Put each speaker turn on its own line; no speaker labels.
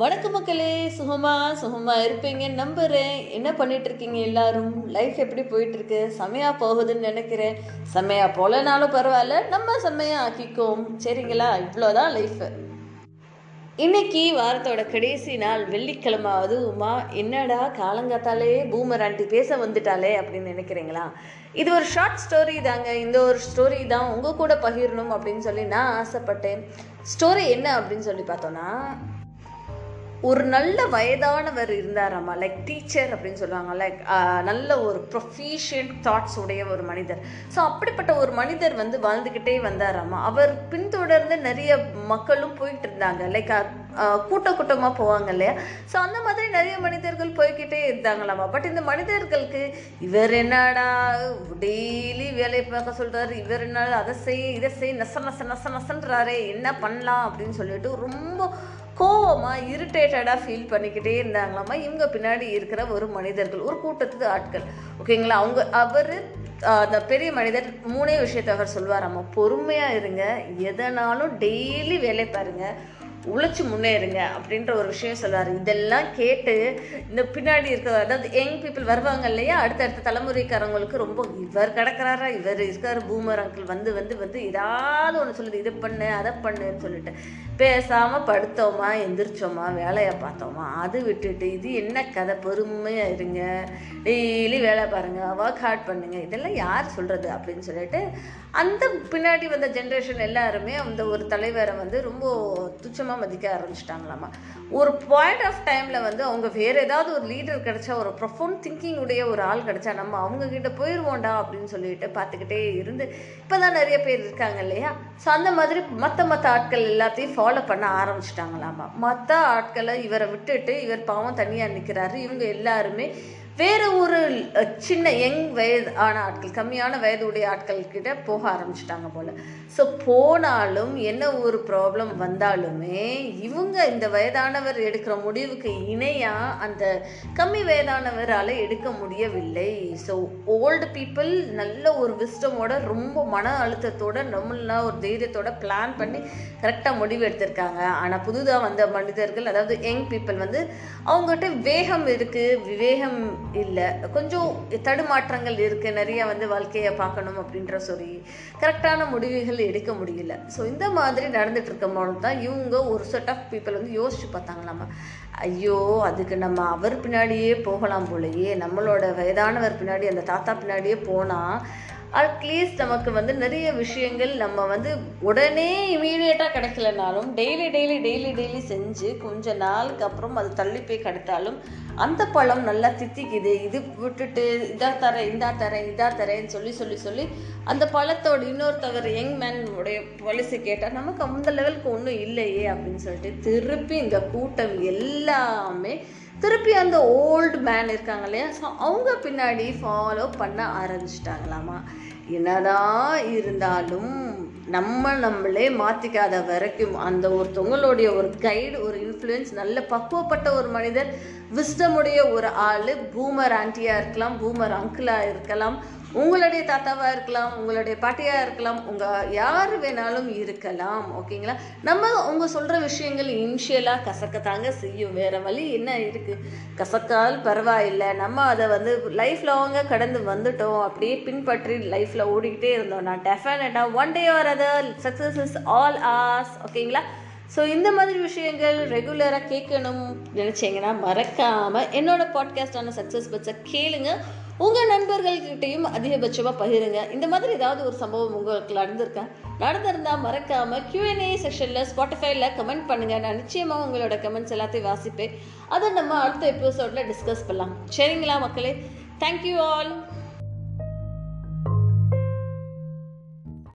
வணக்க மக்களே சுகமா சுகமா இருப்பீங்க நம்புறேன். என்ன பண்ணிட்டு இருக்கீங்க எல்லாரும்? லைஃப் எப்படி போயிட்டு இருக்கு செமையா போகுதுன்னு நினைக்கிறேன். செம்மையா போலனாலும் பரவாயில்ல நம்ம செம்மையா ஆக்கிக்கோம். சரிங்களா? இவ்வளோதான் லைஃப் இன்னைக்கு வாரத்தோட கடைசி நாள் வெள்ளிக்கிழமை அதுவுமா என்னடா காலங்காத்தாலே பூமர் ஆண்டி பேச வந்துட்டாலே அப்படின்னு நினைக்கிறீங்களா? இது ஒரு ஷார்ட் ஸ்டோரி தாங்க. இந்த ஒரு ஸ்டோரி தான் உங்கள் கூட பகிரணும் அப்படின்னு சொல்லி நான் ஆசைப்பட்டேன். ஸ்டோரி என்ன அப்படின்னு சொல்லி பார்த்தோன்னா ஒரு நல்ல வயதானவர் இருந்தாராம்மா? லைக் டீச்சர் அப்படின்னு சொல்லுவாங்க லைக் நல்ல ஒரு ப்ரொஃபிஷியன்ட் தாட்ஸ் உடைய ஒரு மனிதர். ஸோ அப்படிப்பட்ட ஒரு மனிதர் வந்து வாழ்ந்துக்கிட்டே வந்தாராம்மா? அவர் பின்தொடர்ந்து நிறைய மக்களும் போயிட்டு இருந்தாங்க. லைக் கூட்ட கூட்டமாக போவாங்க இல்லையா? ஸோ அந்த மாதிரி நிறைய மனிதர்கள் போய்கிட்டே இருந்தாங்களாமா பட் இந்த மனிதர்களுக்கு இவர் என்னடா டெய்லி வேலையை பார்க்க சொல்கிறாரு இவர் என்ன அதை செய் இதை செய் நெச நச நச நசன்றாரே என்ன பண்ணலாம் அப்படின்னு சொல்லிட்டு ரொம்ப கோவமாக இரிட்டேட்டடாக ஃபீல் பண்ணிக்கிட்டே இருந்தாங்களாமா? இவங்க பின்னாடி இருக்கிற ஒரு மனிதர்கள் ஒரு கூட்டத்துக்கு ஆட்கள். ஓகேங்களா அவங்க அவர் அந்த பெரிய மனிதர் மூணே விஷயத்தை அவர் சொல்வாராம்மா பொறுமையாக இருங்க. எதனாலும் டெய்லி வேலை பாருங்கள் உழைச்சி முன்னேறுங்க. அப்படின்ற ஒரு விஷயம் சொல்லுவார் இதெல்லாம் கேட்டு இந்த பின்னாடி இருக்கிற அதாவது யங் பீப்புள் வருவாங்க இல்லையா? அடுத்தடுத்த தலைமுறைக்காரங்களுக்கு ரொம்ப இவர் கிடக்கிறாரா? இவர் இருக்கார் பூமர் அங்கிள் வந்து வந்து வந்து ஏதாவது ஒன்று சொல்லுது. இதை பண்ணு அதை பண்ணுன்னு சொல்லிட்டு. பேசாமல் படுத்தோமா எந்திரிச்சோமா வேலையை பார்த்தோமா அது விட்டுட்டு இது என்ன கதை? பொறுமையாக இருங்க. டெய்லி வேலை பாருங்கள் ஒர்க் ஹார்ட் பண்ணுங்கள் இதெல்லாம் யார் சொல்கிறது அப்படின்னு சொல்லிட்டு அந்த பின்னாடி வந்த ஜென்ரேஷன் எல்லாருமே அந்த ஒரு தலைவரை வந்து ரொம்ப துச்சமாக மதிக்க ஆரம்பிச்சிட்டாங்களாமா. ஒரு பாயிண்ட் ஆஃப் டைமில் வந்து அவங்க வேறு ஏதாவது ஒரு லீடர் கிடச்சா ஒரு ப்ரொஃபோன் திங்கிங் உடைய ஒரு ஆள் கிடைச்சா நம்ம அவங்கக்கிட்ட போயிடுவோண்டா அப்படின்னு சொல்லிட்டு பார்த்துக்கிட்டே இருந்து இப்போ தான் நிறைய பேர் இருக்காங்க இல்லையா? ஸோ அந்த மாதிரி மற்ற மற்ற ஆட்கள் எல்லாத்தையும் ஃபாலோ பண்ண ஆரம்பிச்சிட்டாங்களாமா. மற்ற ஆட்களை இவரை விட்டுட்டு இவர் பாவம் தனியாக நிற்கிறாரு இவங்க எல்லாருமே வேறு ஒரு சின்ன யங் வயது ஆன ஆட்கள் கம்மியான வயதுடைய ஆட்கள் கிட்ட போக ஆரம்பிச்சிட்டாங்க போல். ஸோ போனாலும் என்ன ஒரு ப்ராப்ளம் வந்தாலுமே இவங்க இந்த வயதானவர் எடுக்கிற முடிவுக்கு இணையாக அந்த கம்மி வயதானவரால் எடுக்க முடியவில்லை. ஸோ ஓல்டு பீப்புள் நல்ல ஒரு விஸ்டமோட ரொம்ப மன அழுத்தத்தோட நம்மளா ஒரு தைரியத்தோட பிளான் பண்ணி கரெக்டாக முடிவு எடுத்திருக்காங்க. ஆனால் புதுதாக வந்த மனிதர்கள் அதாவது யங் பீப்புள் வந்து அவங்ககிட்ட வேகம் இருக்குது விவேகம் இல்லை. கொஞ்சம் தடுமாற்றங்கள் இருக்குது நிறைய வந்து வாழ்க்கையை பார்க்கணும் அப்படின்ற சொல்லி கரெக்டான முடிவுகள் எடுக்க முடியல. ஸோ இந்த மாதிரி நடந்துட்டு இருக்கும்போது தான் இவங்க ஒரு செட் ஆஃப் பீப்புள் வந்து யோசிச்சு பார்த்தாங்களாமா? ஐயோ அதுக்கு நம்ம அவர் பின்னாடியே போகலாம் போலயே. நம்மளோட வயதானவர் பின்னாடி அந்த தாத்தா பின்னாடியே போனால் அட்லீஸ்ட் நமக்கு வந்து நிறைய விஷயங்கள் நம்ம வந்து உடனே இமீடியட்டாக கிடைக்கலனாலும் டெய்லி டெய்லி டெய்லி டெய்லி செஞ்சு கொஞ்ச நாளுக்கு அப்புறம் அது தள்ளி போய் கிடைத்தாலும் அந்த பழம் நல்லா தித்திக்குது. இது விட்டுட்டு இதா தரேன் இதா தரேன் இதா தரேன்னு சொல்லி சொல்லி சொல்லி அந்த பழத்தோட இன்னொருத்தவர் யங் மேன் உடைய பாலிசி கேட்டால் நமக்கு அந்த லெவலுக்கு ஒன்றும் இல்லையே அப்படின்னு சொல்லிட்டு திருப்பி இந்த கூட்டம் எல்லாமே திருப்பி அந்த ஓல்டு மேன் இருக்காங்க இல்லையா? ஸோ அவங்க பின்னாடி ஃபாலோ பண்ண ஆரம்பிச்சிட்டாங்களாமா? என்னதான் இருந்தாலும் நம்ம நம்மளே மாற்றிக்காத வரைக்கும் அந்த ஒருத்தவங்களுடைய ஒரு கைடு ஒரு இன்ஃப்ளூயன்ஸ் நல்ல பக்குவப்பட்ட ஒரு மனிதர் விஸ்டமுடைய ஒரு ஆள் பூமர் ஆண்டியாக இருக்கலாம் பூமர் அங்கிளாக இருக்கலாம் உங்களுடைய தாத்தாவாக இருக்கலாம் உங்களுடைய பாட்டியாக இருக்கலாம் உங்கள் யார் வேணாலும் இருக்கலாம் ஓகேங்களா? நம்ம உங்கள் சொல்கிற விஷயங்கள் இனிஷியலாக கசக்கத்தாங்க செய்யும். வேறு வழி என்ன இருக்குது கசக்கால் பரவாயில்லை. நம்ம அதை வந்து லைஃப் லாங்காக கடந்து வந்துட்டோம். அப்படியே பின்பற்றி லைஃப்பில் ஓடிக்கிட்டே இருந்தோம். நான் டெஃபினட்டாக one day or other success is all ours ஓகேங்களா? ஸோ இந்த மாதிரி விஷயங்கள் ரெகுலராக கேட்கணும் நினச்சிங்கன்னா மறக்காமல் என்னோடய பாட்காஸ்டான சக்ஸஸ் பட்ச கேளுங்கள் உங்கள் நண்பர்கள்கிட்டையும் அதிகபட்சமாக பகிருங்க. இந்த மாதிரி ஏதாவது ஒரு சம்பவம் உங்களுக்கு நடந்திருக்கேன் நடந்திருந்தால் மறக்காமல் கியூஎன்ஏ செக்ஷனில் ஸ்பாட்டிஃபைல கமெண்ட் பண்ணுங்கள் நான் நிச்சயமாக உங்களோட கமெண்ட்ஸ் எல்லாத்தையும் வாசிப்பேன். அதை நம்ம அடுத்த எபிசோடில் டிஸ்கஸ் பண்ணலாம். சரிங்களா மக்களே? Thank you all